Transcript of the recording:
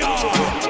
champion.